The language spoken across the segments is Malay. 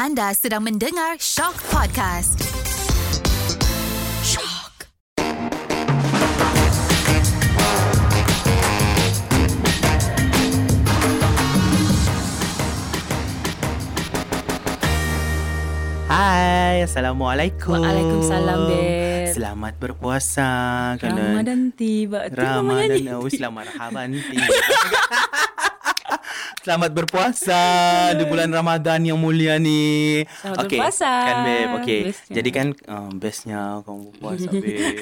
Anda sedang mendengar Shock Podcast. Shock. Hai, Assalamualaikum. Waalaikumsalam, Beb. Selamat berpuasa. Ramadan tiba. Ramadan. Oh, selamat Ramadan. Selamat berpuasa di bulan Ramadan yang mulia ni. Selamat Okey, berpuasa. Kan, Beb? Okey. Bestnya. Jadi kan um, bestnya kamu berpuasa, Beb.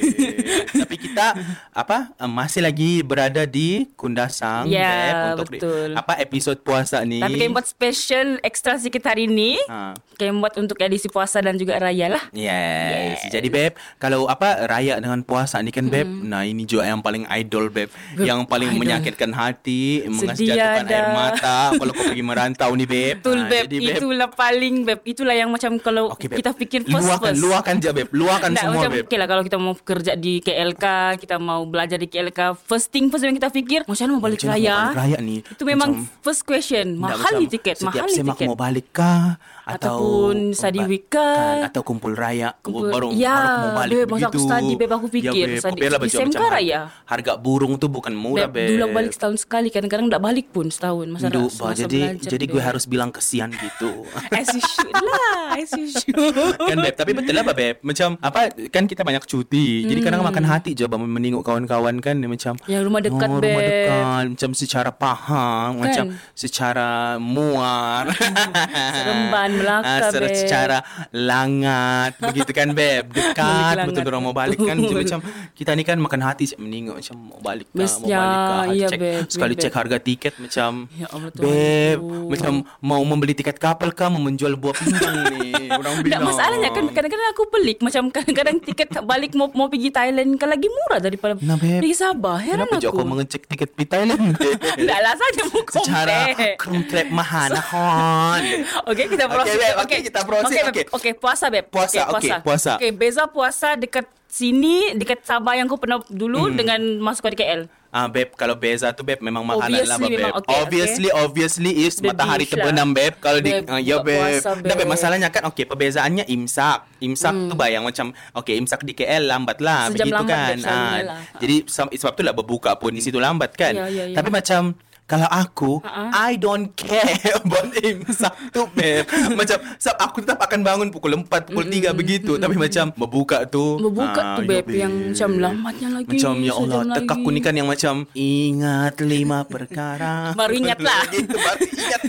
Tapi kita apa um, masih lagi berada di Kundasang, Ya, Beb. Untuk betul. apa episod puasa ni. Tapi kami buat special extra sikit hari ni. Ha. Kami buat untuk edisi puasa dan juga raya lah. Yes. yes. Jadi beb, kalau apa raya dengan puasa ni kan beb, mm. nah ini juga yang paling idol beb, Beb, yang paling idol. menyakitkan hati, ada. air mata kalau kau pergi merantau ni beb. Betul, Ah, Beb. jadi, Itulah paling, Beb. Itulah yang macam kalau Beb. kita fikir first luahkan, first. luahkan je beb, luahkan Tak, semua macam, beb. okay lah kalau kita mau kerja di KLK, kita mau belajar di KLK, first thing first yang kita fikir, macam mana mau balik Macam raya? mau balik raya ni? Itu memang Macam- first question. Tak, Mahal ni tiket, mahal ni tiket. mau balik kah? Atau Ataupun study ba- week kah? Atau kumpul raya Kumpul- baru, Ya, baru mau balik Beb, masa aku begitu. study, Beb, aku fikir, ya, beb. study- di SMK raya. harga burung tu bukan murah Beb, beb. dulu balik setahun sekali, kadang-kadang tak balik pun setahun. Masa, Duh, ras- bah, jadi belajar, jadi gue harus bilang kesian gitu. As you should lah, as you should. kan beb tapi betul lah beb macam apa kan kita banyak cuti jadi kadang makan hati bang menengok kawan-kawan kan macam Hmm. Yang rumah dekat, oh, rumah Beb. dekat macam secara pahang Kan? macam secara muar Seremban, Melaka, Ah, secara, Beb. secara langat begitu kan beb dekat betul orang mau balik kan Betul. macam kita ni kan makan hati menengok macam mau balik kah mau balik kah iya, cek, Beb, sekali Beb. cek harga tiket macam Ya Allah, Tuhan beb aku. macam mau membeli tiket kapal kah mau menjual buah pinggang ni orang Tak bilang masalahnya kan kadang-kadang aku pelik macam kadang-kadang tiket balik mau mau pergi Thailand kan lagi murah daripada Nah, Beb. pergi Sabah. Heran Kenapa aku. kau mengecek tiket pergi Thailand? Tak lah saja mau Secara konkret mahal hon. Okey kita Okey, proceed. Beb. Okey, kita proceed. Okey, Beb. Okey. Okey, puasa beb. Puasa, okey, puasa. Okey, beza puasa dekat sini dekat Sabah yang kau pernah dulu dengan masuk ke KL. Ah, beb, kalau beza tu beb memang makanan lah Obviously beb. memang okey, obviously, obviously is The matahari dish terbenam beb. Kalau di Beb, ah, ya beb. puasa, Dah beb Beb. masalahnya kan okey perbezaannya imsak. Imsak tu bayang macam okey imsak di KL lambat lah Hmm. Sejam begitu lambat, kan. Beb, Ah, lah. jadi sebab sebab tu lah berbuka pun di situ lambat kan. Ya, ya, ya. Tapi macam kalau aku, Ha-ha. I don't care about imsak tu, beb. macam, sebab aku tetap akan bangun pukul 4, pukul 3 begitu. Tapi macam, berbuka tu. Berbuka tu, ya, Beb, yang macam lambatnya lagi, Macam, ya Allah, tekak ni kan yang macam, ingat lima perkara. Baru ingat lah. Gitu, baru ingat.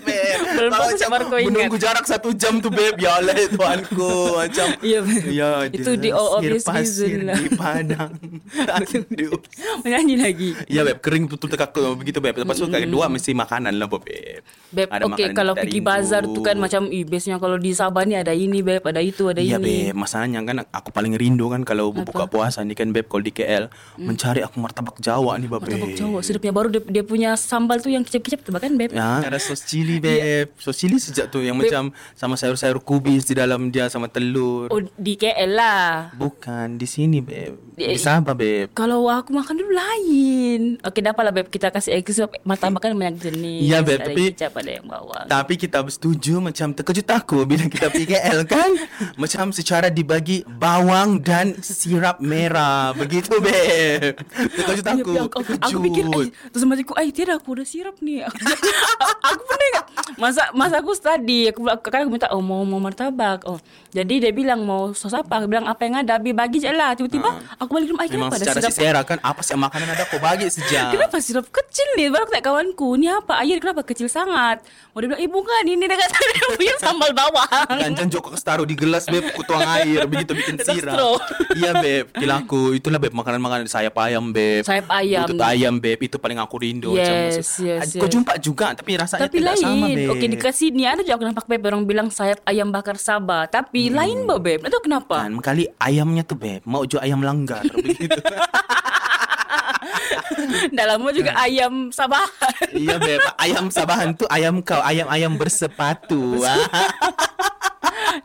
Belum Baru puasa baru kau ingat. Menunggu jarak satu jam tu, beb. Ya Allah, Tuhanku. Macam, Ya, ya, Itu the obvious reason lah. di padang. Menyanyi lagi. Ya beb kering betul tekak tu begitu beb. Lepas tu kedua mesti makanan lah beb. Beb, Ada makanan kalau pergi bazar tu kan macam eh biasanya kalau di Sabah ni ada ini beb, ada itu, ada Iya ini. beb, masalahnya kan aku paling rindu kan kalau berbuka puasa ni kan beb kalau di KL mencari aku martabak Jawa ni beb. Hmm. Martabak Jawa sedapnya baru dia, dia punya sambal tu yang kecap-kecap tu kan beb. Ya, ada sos cili beb. Sos cili sejak tu yang Beb. macam sama sayur-sayur kubis di dalam dia sama telur. Oh di KL lah. Bukan di sini beb. Di- Di Sabah beb. Kalau aku makan dulu lain. Okey dah apalah beb kita kasih eh, sebab martabak kan banyak jenis. Iya, Beb, ada tapi- kecap ada yang bawang. Tapi kita bersetuju macam terkejut aku bila kita pergi KL kan. macam secara dibagi bawang dan sirap merah. Begitu beb. Terkejut Ya, aku. ya, aku, aku, Terkejut. aku fikir ay, Terus macam aku Ay tiada aku ada sirap ni Aku, aku pernah ingat Masa masa aku study Aku aku- kan aku minta Oh mau mau martabak Oh Jadi dia bilang Mau sos apa Aku bilang apa yang ada bagi je lah Tiba-tiba Aku balik rumah Ay Memang kenapa ada secara sirap si Sarah kan apa sih makanan ada kau bagi sejak. Kenapa sirap kecil ni Baru aku tanya kawanku Ni apa air kenapa kecil sangat Oh dia bilang Eh bukan Ini dekat sana punya sambal bawang Kan jangan kau taruh di gelas beb Ku tuang air begitu bikin sirap. Iya beb, gila aku itulah beb makanan-makanan sayap ayam beb. Sayap ayam. Butut ayam beb itu paling aku rindu Yes, yes, Kau yes. jumpa juga tapi rasanya Tapi tidak lain sama beb. Okey dekat sini Ada juga aku nampak beb Orang bilang sayap ayam bakar Sabah Tapi lain bah beb tahu kenapa Kan kali ayamnya tuh beb mau jual ayam langgar begitu. Dah lama juga ayam Sabah. iya beb, ayam Sabahan tuh ayam kau, ayam-ayam bersepatu.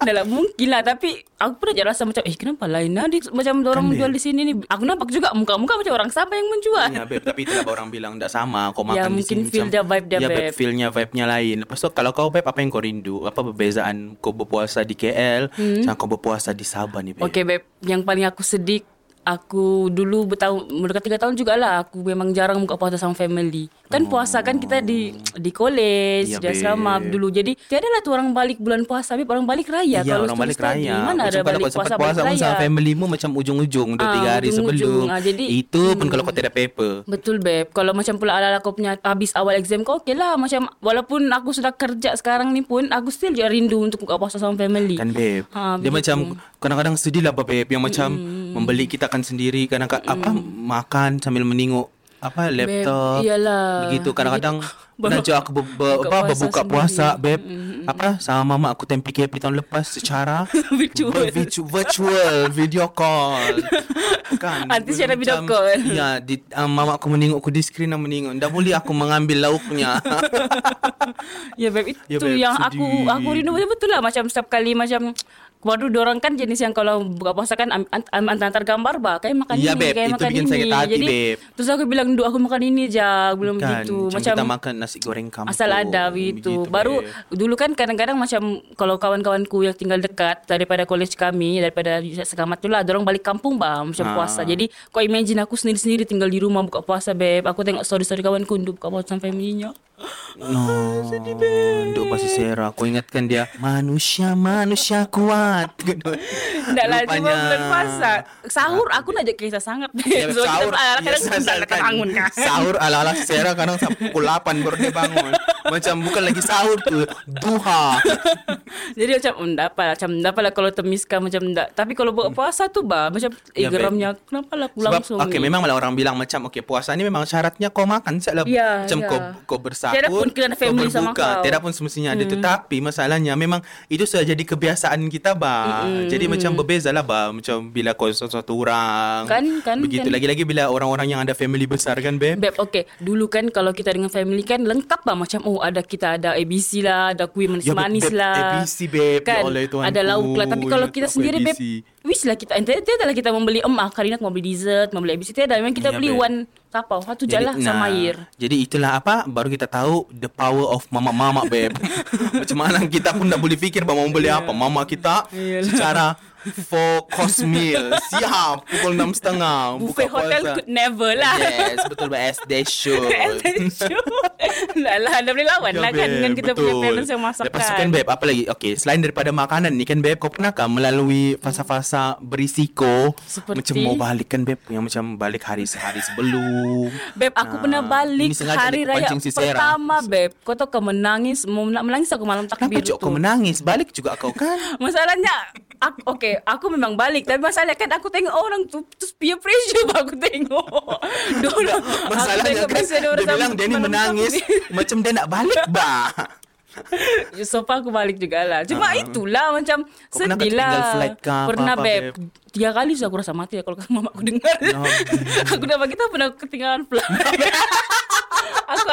Dah lah mungkin lah Tapi Aku pernah je rasa macam Eh kenapa lain lah? Macam orang Kan, jual babe. di sini ni. Aku nampak juga Muka-muka macam orang Sabah yang menjual. Ya beb. Tapi itulah orang bilang Tak sama. Kau makan Ya, di mungkin sini feel dia, vibe dia, Ya beb. Feelnya vibe-nya lain. Lepas tu kalau kau beb Apa yang kau rindu? Apa perbezaan Kau berpuasa di KL hmm. Sama kau berpuasa di Sabah ni beb. Okay babe Yang paling aku sedih Aku dulu bertahun Mendekat tiga tahun jugalah Aku memang jarang buka puasa sama family Kan puasa kan kita di Di college Ya, Di asrama babe. dulu. Jadi tiada lah tu orang balik bulan puasa Babe orang balik raya Ya Kalau orang balik raya. Mana ada kalau balik puasa puasa balik raya? family mu Macam ujung-ujung Dua Ah, tiga hari ujung-ujung. sebelum. Ah, jadi- Itu pun kalau kau tidak paper. Betul beb. Kalau macam pula ala-ala kau punya Habis awal exam kau Okay lah. Macam Walaupun aku sudah kerja sekarang ni pun Aku still juga rindu Untuk buka puasa sama family. Kan babe Ha, Dia begitu. macam Kadang-kadang sedih lah babe Yang macam Membeli kita kan sendiri. Kadang kadang apa Makan sambil menengok Apa laptop iyalah. Begitu kadang-kadang Nak ajak aku ber, ber, buka apa, puasa berbuka puasa babe Apa Sama mama aku time PKP tahun lepas Secara Virtual. Virtual Video call Kan Nanti secara video call. Ya di, um, Mama aku menengok aku di screen yang menengok Dah boleh aku mengambil lauknya Ya beb itu Ya, beb, yang sedih. aku aku rindu betul lah macam setiap kali macam baru orang kan jenis yang kalau buka puasa kan am- antar gambar bah kayak makan Ya, ini beb, kayak itu makan bikin ini. sakit hati, Jadi beb. terus aku bilang duk aku makan ini aja belum kan begitu macam, macam kita makan nasi goreng kampung Asal ada begitu. Baru babe. dulu kan kadang-kadang macam kalau kawan-kawanku yang tinggal dekat daripada college kami daripada segamat tu lah, orang balik kampung bah macam Ah. puasa. Jadi kau imagine aku sendiri-sendiri tinggal di rumah buka puasa beb. Aku tengok story-story kawanku duk buka puasa sama family-nya. No, sedih beb. Duk masih Sarah. Aku ingatkan dia manusia manusia kuat. Tak lah cuma Rupanya- bulan puasa. Sahur aku nak ajak kisah sangat. Ya, So sahur kita ala- kadang kita kan. bangun kan? Sahur ala-ala Sarah kadang sampai pukul 8 baru dia bangun. Macam bukan lagi sahur tu, duha. Jadi macam tak apa lah Macam tak apa lah kalau termiskan macam tak Tapi kalau buat puasa tu bah Macam eh Ya, babe. geramnya Kenapa lah aku Sebab langsung okay, ni? memang malah orang bilang macam okay puasa ni memang syaratnya kau makan sekali Ya, macam ya. kau kau bersahur Tiada pun kena family kau sama kau. tiada pun semestinya ada tetapi masalahnya memang itu sudah jadi kebiasaan kita ba jadi macam berbeza lah ba macam bila kau sesuatu orang Kan, kan, begitu kan. lagi-lagi bila orang-orang yang ada family besar kan beb Beb, okay. Dulu kan kalau kita dengan family kan lengkap lah. Macam, oh ada kita ada ABC lah, ada kuih manis-manis Ya, beb, lah. ABC, beb. Ya Kan, Allah, Tuhanku. ada lauk lah. Tapi kalau kita Aku sendiri, Beb, ABC. wish lah kita. Tiada lah kita membeli, em, ah, Karina mau beli dessert, mau beli ABC. Tiada, memang kita Ya, beli beb. one tapau. Satu je lah sama air. Jadi itulah apa baru kita tahu the power of mama-mama beb. Macam mana kita pun tak boleh fikir bahawa mau beli apa. Mama kita secara four course meal siap pukul enam setengah Buffet hotel could never lah. Yes, betul As they should. lah lah, dah boleh lawan Ya, lah kan babe, dengan kita punya betul. parents yang masakan. Lepas tu kan Beb Apa lagi Okay selain daripada makanan ni kan Beb Kau pernahkah melalui Fasa-fasa berisiko Seperti? Macam mau balik kan Beb Yang macam balik hari sehari sebelum Beb, aku Nah, pernah balik ini sengaja hari raya si pertama, Beb. Kau tahu kau menangis, mau nak menangis aku malam Kenapa takbir Cok tu. kau menangis Balik juga kau kan Masalahnya aku, Okay Aku memang balik. Tapi masalahnya kan Aku tengok orang tu Terus peer pressure Aku tengok. Diorang Masalahnya aku tengok kan diorang Dia bilang dia ni menangis. Macam dia nak balik bah. So far aku balik jugalah. Cuma Ah. itulah Macam Kau pernah sedih lah flight apa-apa, Pernah beb? Beb? Tiga kali sudah aku rasa mati Kalau mama aku dengar. Ya, Aku dah bagi tahu Pernah ketinggalan flight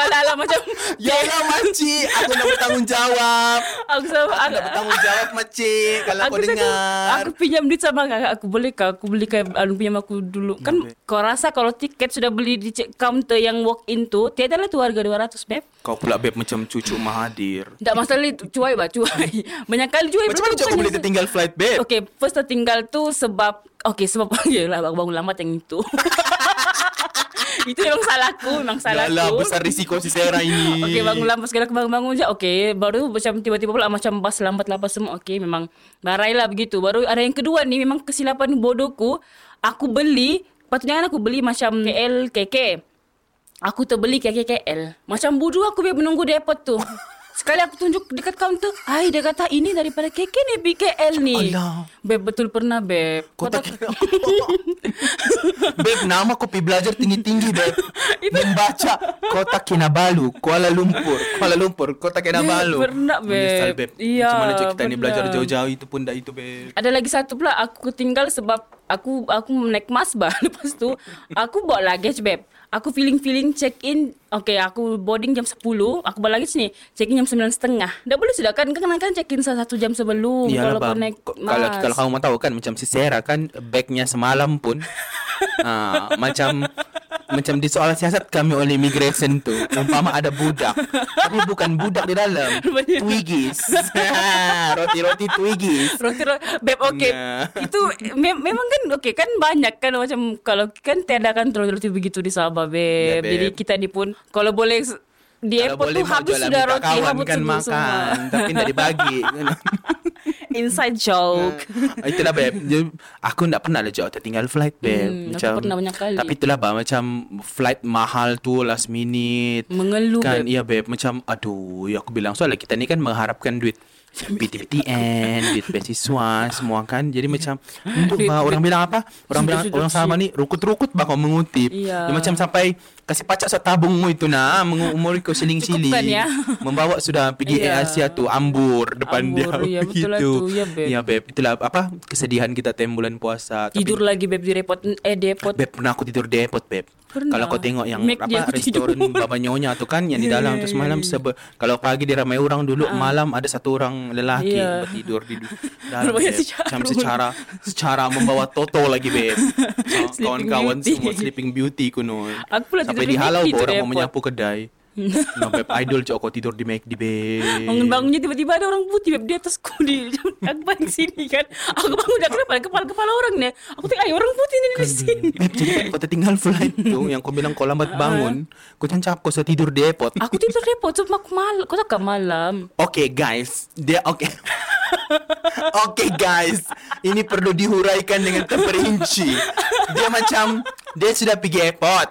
Aku ala-ala macam Ya Allah makcik Aku nak bertanggungjawab. Aku sama Aku nak bertanggungjawab makcik Kalau kau cakap, dengar. Aku pinjam duit sama kakak Aku. Boleh kah? Aku belikan Anu pinjam aku dulu. Kan kau rasa kalau tiket Sudah beli di counter Yang walk in tu Tiada lah tu harga 200 beb. Kau pula Beb macam cucu Mahathir. Tak masalah itu Cuai bah cuai. Banyak kali cuai. Macam mana kau boleh tertinggal flight Beb? Okay first tertinggal tu Sebab Okay sebab Yelah bangun lambat yang itu Itu memang salahku Memang salahku Yalah besar risiko si Sarah ini. Okay bangun lambat sekali aku bangun-bangun je. Okay baru macam tiba-tiba pula Macam bas lambat lambat semua. Okay memang Barai lah begitu. Baru ada yang kedua ni Memang kesilapan bodohku Aku beli Patutnya kan aku beli macam KL KK Aku terbeli KKKL Macam bodoh aku biar menunggu di airport tu Sekali aku tunjuk dekat kaunter Hai dia kata ini daripada KK ni PKL ni Alah. Beb betul pernah beb Kau tak kira Beb nama kau pergi belajar tinggi-tinggi Beb Membaca Kota Kinabalu Kuala Lumpur Kuala Lumpur Kota Kinabalu Beb, pernah, Beb. Menyesal Beb Iya, Macam mana kita ni pernah. belajar jauh-jauh Itu pun dah itu Beb Ada lagi satu pula aku tinggal sebab aku aku naik mas bah. Lepas tu aku bawa luggage beb. Aku feeling-feeling check in Okay aku boarding jam 10 Aku bawa luggage ni Check in jam 9.30 Dah boleh sudah kan Kan kan check in satu jam sebelum Iyalah, Walaupun bang. naik mas Kalau kalau kamu tahu kan macam si Sarah kan bagnya semalam pun ha, macam macam di soal siasat kami oleh immigration tu umpama ada budak tapi bukan budak di dalam Benar. Twiggies roti-roti Twiggies Roti roti Beb okay Nah. Itu me- memang kan Okay kan banyak kan Macam Kalau kan tiada kan Roti-roti begitu di Sabah Ya, beb Beb. Jadi kita ni pun Kalau boleh Di kalau airport boleh tu Habis sudah roti kawan Habis kan semua makan tapi tidak dibagi. Inside joke. Ah, Itulah beb. Aku tak pernah lah jauh tertinggal flight beb. Hmm, aku pernah banyak kali. Tapi itulah bah Macam flight mahal tu Last minute. Mengeluh Kan? Beb. Iya beb. Macam aduh ya Aku bilang. Soalnya kita ni kan Mengharapkan duit PTPTN Duit beasiswa Semua kan. Jadi macam Untuk bah Orang bilang apa? Orang bilang Orang sama ni Rukut-rukut bah kau mengutip. Dia macam sampai Kasih pacak sa tabungmu itu nah Mengumur kau siling-siling ya. Membawa sudah pergi. Air Asia tu Ambur Depan Ambur, dia iya, betul lah Begitu. tu. Iya, beb. Ya beb Itulah apa Kesedihan kita tem bulan puasa Tapi Tidur lagi beb di repot Eh airport Beb pernah aku tidur airport beb Pernah. Kalau kau tengok yang Make apa restoran Baba Nyonya tu kan Yang di Ya, dalam ya, tu ya, semalam ya. sebe, Kalau pagi dia ramai orang dulu Malam ada satu orang lelaki Ya. yang Bertidur di dalam Macam secara Secara membawa toto lagi beb So, Kawan-kawan Beauty. semua Sleeping Beauty kuno Aku pula Sampai di dihalau McD tu orang di mau airport. menyapu kedai beb idol cok kau tidur di McD beb Bangun-bangunnya tiba-tiba ada orang putih beb di atasku di balik sini kan. Aku bangun dah kenapa kepala-kepala orang ni. Aku tengok ay orang putih ni di sini. Beb jadi kan kau tertinggal flight tu Yang kau bilang kau lambat bangun Kau cancap kau tidur di airport Aku tidur repot sebab aku malam. Kau tak malam. Okay guys, dia okay. okay guys, ini perlu dihuraikan dengan terperinci. Dia macam dia sudah pergi airport,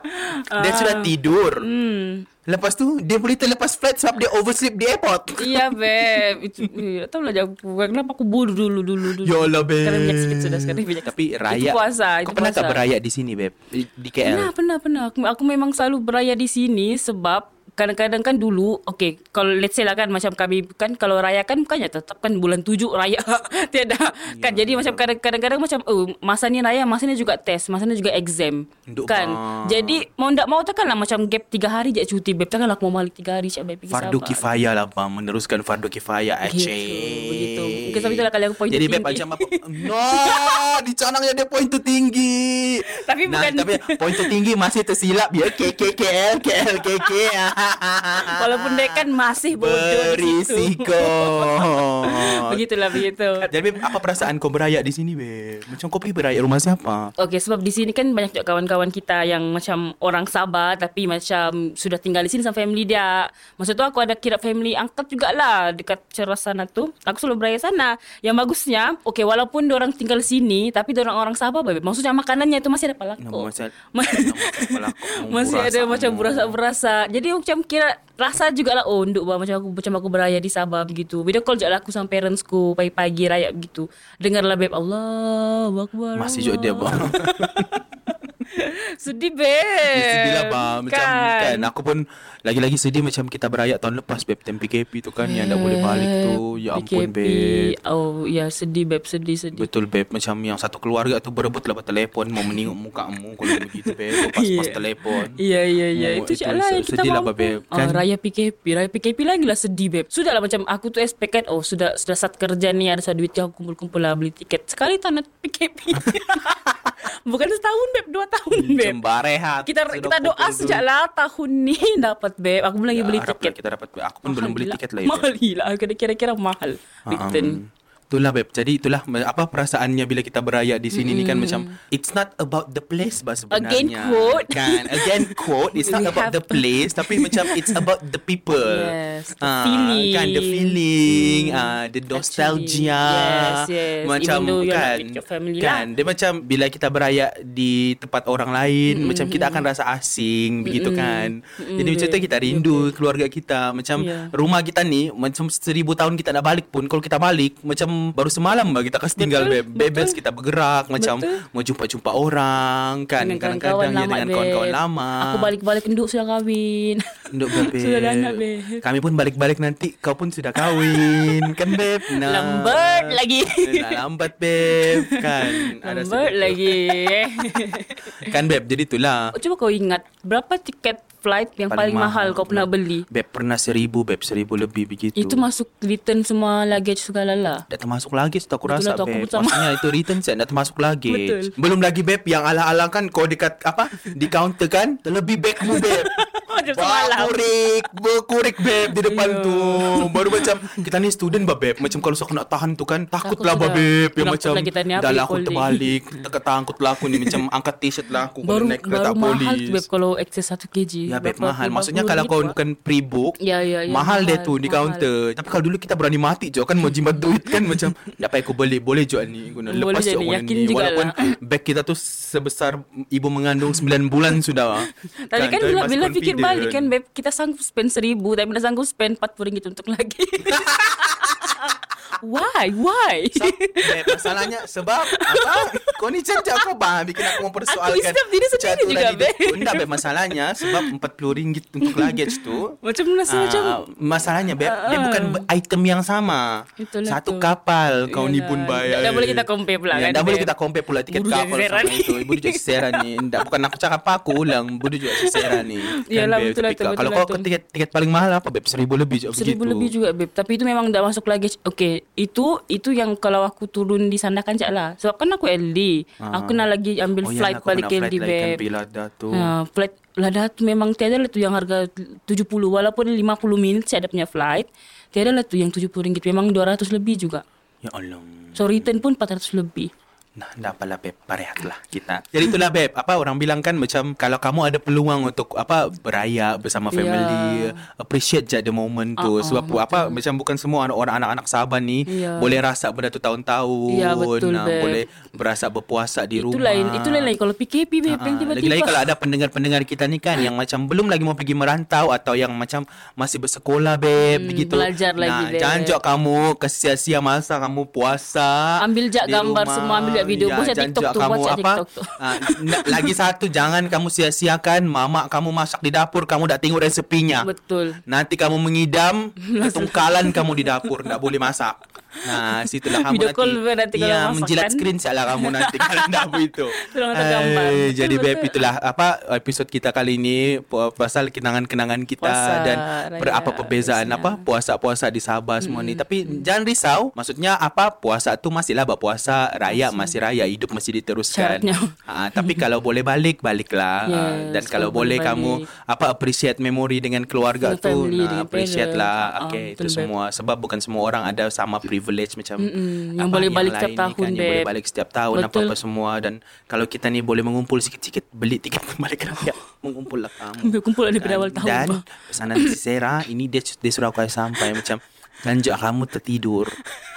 dia sudah tidur. Hmm. Lepas tu dia boleh terlepas flight sebab dia oversleep di airport. Iya beb. Itu eh, tahu lah aku kenapa aku bodoh dulu dulu dulu. Ya Allah beb. Sekarang banyak sikit sudah sekarang banyak. Tapi raya. Itu puasa, Kau itu pernah tak puasa. beraya di sini beb? Di, di Pernah, KL. pernah, pernah. Aku, aku memang selalu beraya di sini sebab kadang-kadang kan dulu, okay, kalau let's say lah kan macam kami kan kalau raya kan bukannya tetap kan bulan tujuh raya. Tiada. Kan jadi macam kadang- kadang-kadang macam oh, masa ni raya, masa ni juga test, masa ni juga exam. Nduk, kan. bah. Jadi mau tak mau takkan lah macam gap tiga hari je cuti. Beb takkan lah aku mau balik tiga hari siap beb Fardu kifayah lah bang Meneruskan fardu kifayah Aceh begitu. Mungkin sebab itulah kali aku poin Jadi beb macam apa No Di canangnya dia poin tu tinggi Tapi nah, bukan- Tapi poin tu tinggi Masih tersilap ya KKKL KL KK Walaupun dia kan masih bodoh. Berisiko Begitulah begitu. Jadi Apa perasaan kau beraya di sini beb Macam kau pergi beraya rumah siapa Okey sebab di sini kan banyak juga kawan-kawan kita yang macam orang Sabah tapi macam sudah tinggal di sini sama family dia. Maksud tu aku ada kira family angkat jugalah dekat Ceras sana tu. Aku selalu beraya sana. Yang bagusnya, okey walaupun orang tinggal sini tapi orang orang Sabah babe. Maksudnya makanannya itu masih ada palako. Nama masih- masih ada macam berasa-berasa. Jadi macam kira rasa jugalah oh bah macam aku macam aku beraya di Sabah begitu. Video call jugalah aku sama parentsku pagi-pagi raya begitu. Dengarlah beb Allah Akbar. Masih juga dia bang Sedih beb Sedih lah bang. Macam kan. Aku pun Lagi-lagi sedih Macam kita beraya tahun lepas Beb Time PKP tu kan Yang tak boleh balik tu. Ya ampun PKP. beb. Oh ya sedih beb. Sedih sedih. Betul beb. Macam yang satu keluarga tu Berebut lah telefon Mau menengok mukamu Kalau begitu beb. Pas-pas Iya. telefon Iya iya iya Oh, Itu je lah sedih lah, Beb, oh, kan? Raya PKP Raya PKP lagi lah sedih beb. Sudah lah macam Aku tu expect kan Oh sudah sudah saat kerja ni Ada duit Aku kumpul-kumpul lah Beli tiket. Sekali tak nak PKP Bukan setahun beb. Dua tahun beb Macam barehat kita Sudah kita doa sejak lah tahun ni dapat beb. Aku belum lagi Ya, beli tiket. Kita dapat Aku pun belum beli Mahal tiket lagi beb. Mahal gila. Kira- Kira-kira mahal. Return. Um, itulah beb. Jadi itulah apa perasaannya bila kita beraya di sini ni kan macam it's not about the place bah sebenarnya. Again quote. Kan. Again quote. It's not We about the place tapi macam it's about the people. Yes, the Ah, feeling. Kan the feeling, ah the nostalgia. Actually, yes, yes. Macam Even kan. family kan. Dia macam bila kita beraya di tempat orang lain macam kita akan rasa asing begitu kan. Jadi macam tu kita rindu keluarga kita. Macam Yeah. rumah kita ni macam seribu tahun kita nak balik pun kalau kita balik macam baru semalam bah kita kasih tinggal Betul, beb. Bebas betul. kita bergerak macam Betul. mau jumpa-jumpa orang kan Dengan kadang-kadang ya dengan kawan-kawan lama. Aku balik-balik kenduk sudah kahwin. Untuk beb. Sudah ada anak, Beb. Kami pun balik-balik nanti kau pun sudah kahwin kan beb. Nah. Lambat lagi. Nah, lambat beb kan. Lambat lagi. Kan beb jadi itulah. Coba kau ingat berapa tiket flight yang paling, mahal, kau pernah beli? Beb pernah seribu beb seribu lebih begitu. Itu masuk return semua luggage segala lah. Tak termasuk lagi aku Betul rasa lah aku beb. Maksudnya itu return set tak termasuk lagi. Betul. Belum lagi beb yang ala-ala kan kau dekat apa di counter kan terlebih bagmu beb. Macam semalam. Berkurik, berkurik beb di depan tu. Baru macam kita ni student bah beb. Macam kalau aku nak tahan tu kan takut Takut lah sudah. beb. Yang macam apa dah lah aku terbalik. Takut lah aku ni macam angkat t-shirt lah aku Baru naik kereta baru mahal polis. tu beb kalau excess 1 kg. Ya beb mahal. 50 Maksudnya kalau kau bukan pre-book, Ya, ya, ya, mahal, mahal, tu di mahal. counter. Tapi kalau dulu kita berani mati je kan mau jimat duit kan macam tak payah aku beli, boleh je ni lepas je ni, Walaupun lah. beg kita tu sebesar ibu mengandung 9 bulan sudah. Tapi kan bila, masih bila fikir balik kan Beb Kita sanggup spend seribu Tapi tidak sanggup spend 40 ringgit untuk lagi Why? Why? Sa- Beb, masalahnya sebab apa? Kau ni cecak kau bah bikin aku mempersoalkan. Aku isap diri sendiri juga, hidup Beb. masalahnya sebab 40 ringgit untuk luggage tu. Macam rasa Ah, macam masalahnya beb, dia Ah. bukan be- item yang sama. Itulah Satu tu. kapal kau ni pun bayar. Tak boleh kita compare pula Ya, kan, Tak boleh kita compare pula tiket kapal sama itu. Ibu juga seseran ni. Enggak, bukan aku cakap apa aku ulang. Budu juga seseran ni. Kan, Yalah, betul lah kalau- lah kau tiket tiket paling mahal apa beb? Seribu lebih je Seribu lebih juga Beb Tapi itu memang dah masuk luggage Okay Itu itu yang kalau aku turun di sana kan cak lah Sebab kan aku LD Ah. Aku nak lagi ambil Oh, flight balik kena LD flight lah tu. Ha, flight Lada tu memang tiada lah tu yang harga 70 walaupun 50 minit saya ada punya flight. Tiada lah tu yang 70 ringgit memang 200 lebih juga. Ya Allah. So return pun 400 lebih. Nah, tak apalah Beb, parehatlah kita. Jadi itulah Beb, apa orang bilang kan macam kalau kamu ada peluang untuk apa beraya bersama Ya. family, appreciate je the moment tu. Ah, Sebab apa macam bukan semua anak- orang anak-anak Sabah ni Ya. boleh rasa benda tu tahun-tahun. Ya, betul, Nah, boleh berasa berpuasa di Itu rumah. lain, itu lain lain kalau PKP beb yang tiba-tiba. Lagi-lagi kalau ada pendengar-pendengar kita ni kan yang macam belum lagi mau pergi merantau atau yang macam masih bersekolah beb Hmm, begitu. belajar lagi, nah, Beb. jangan jok kamu kesia-sia masa kamu puasa. Ambil jak gambar rumah. semua, ambil jak video. Ya, Buat TikTok tu, buat kamu jak apa? TikTok tu. Na- lagi satu jangan kamu sia-siakan mama kamu masak di dapur kamu tak tengok resepinya. Betul. Nanti kamu mengidam ketungkalan kamu di dapur tak boleh masak. Nah, situlah kamu Video nanti. call nanti kalau Iya, masak, menjilat screen lah kamu nanti kalau tak begitu. Betul, Jadi beb betul. itulah apa episod kita kali ini pasal kenangan-kenangan kita Puasa dan per, raya apa perbezaan biasanya. apa puasa-puasa di Sabah semua ni. Tapi jangan risau, maksudnya apa puasa tu masihlah berpuasa, raya masih raya, hidup masih diteruskan. Ah, tapi kalau boleh balik baliklah. Ah, Yes, dan kalau boleh boleh kamu apa appreciate memori dengan keluarga Dengan tu, nah, appreciate lah. Ah, Okay, itu betul, Beb. semua sebab bukan semua orang ada sama privilege macam Mm-mm, yang apa, boleh balik setiap tahun, kan, yang boleh balik setiap tahun Betul. apa-apa semua. Dan kalau kita ni boleh mengumpul sikit-sikit beli tiket balik raya mengumpul lah kamu. Kumpul daripada awal tahun, dan pesanan Sarah ini dia, dia suruh aku sampai macam Lanjut kamu tertidur.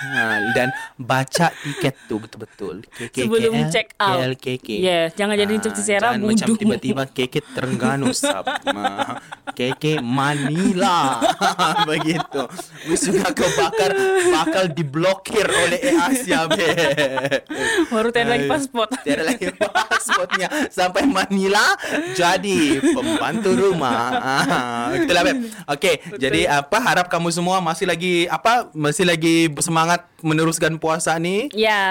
Ha, Dan baca tiket tu betul-betul. KKKL, Sebelum check out. KLKK Yes, jangan jadi Ah, macam Sarah, Jangan macam tiba-tiba KK Terengganu sab. KK Manila. Begitu. Wis juga kau bakar Bakal diblokir oleh Asia be. Baru tiada lagi Ay, pasport. Tiada lagi pasportnya. Sampai Manila Jadi Pembantu rumah. Ah, Itulah Beb Okay Jadi apa Harap kamu semua? Masih lagi Apa Masih lagi Bersemangat Meneruskan puasa ni Ya,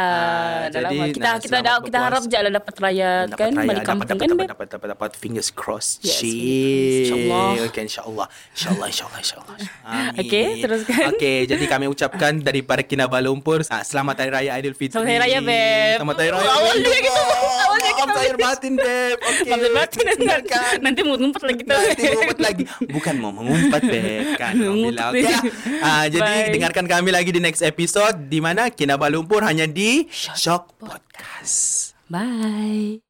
dah jadi, lama. Kita nah, kita dah kita harap berpuasa. je lah dapat raya dapat kan raya, balik kampung dapat, kan dapat, dapat, dapat, dapat, fingers crossed. Yes, Cik. insyaAllah. Okay, insyaAllah. InsyaAllah, insyaAllah, insyaAllah. Amin. Okay, teruskan. Okay, jadi kami ucapkan daripada Kinabalu Lumpur, selamat Hari Raya Aidilfitri. Selamat Hari Raya, Beb. Selamat Hari Raya. Oh, kita- awalnya kita- lahir batin, Beb. Okay. Maafkan batin nanti, Kan. nanti mau ngumpet lagi. Nanti ngumpet lagi Bukan mau mengumpat Beb Kan Alhamdulillah. Okay ni. lah. Ah, Jadi Bye. dengarkan kami lagi di next episode Di mana Kinabalu Lumpur hanya di Shock Podcast Bye.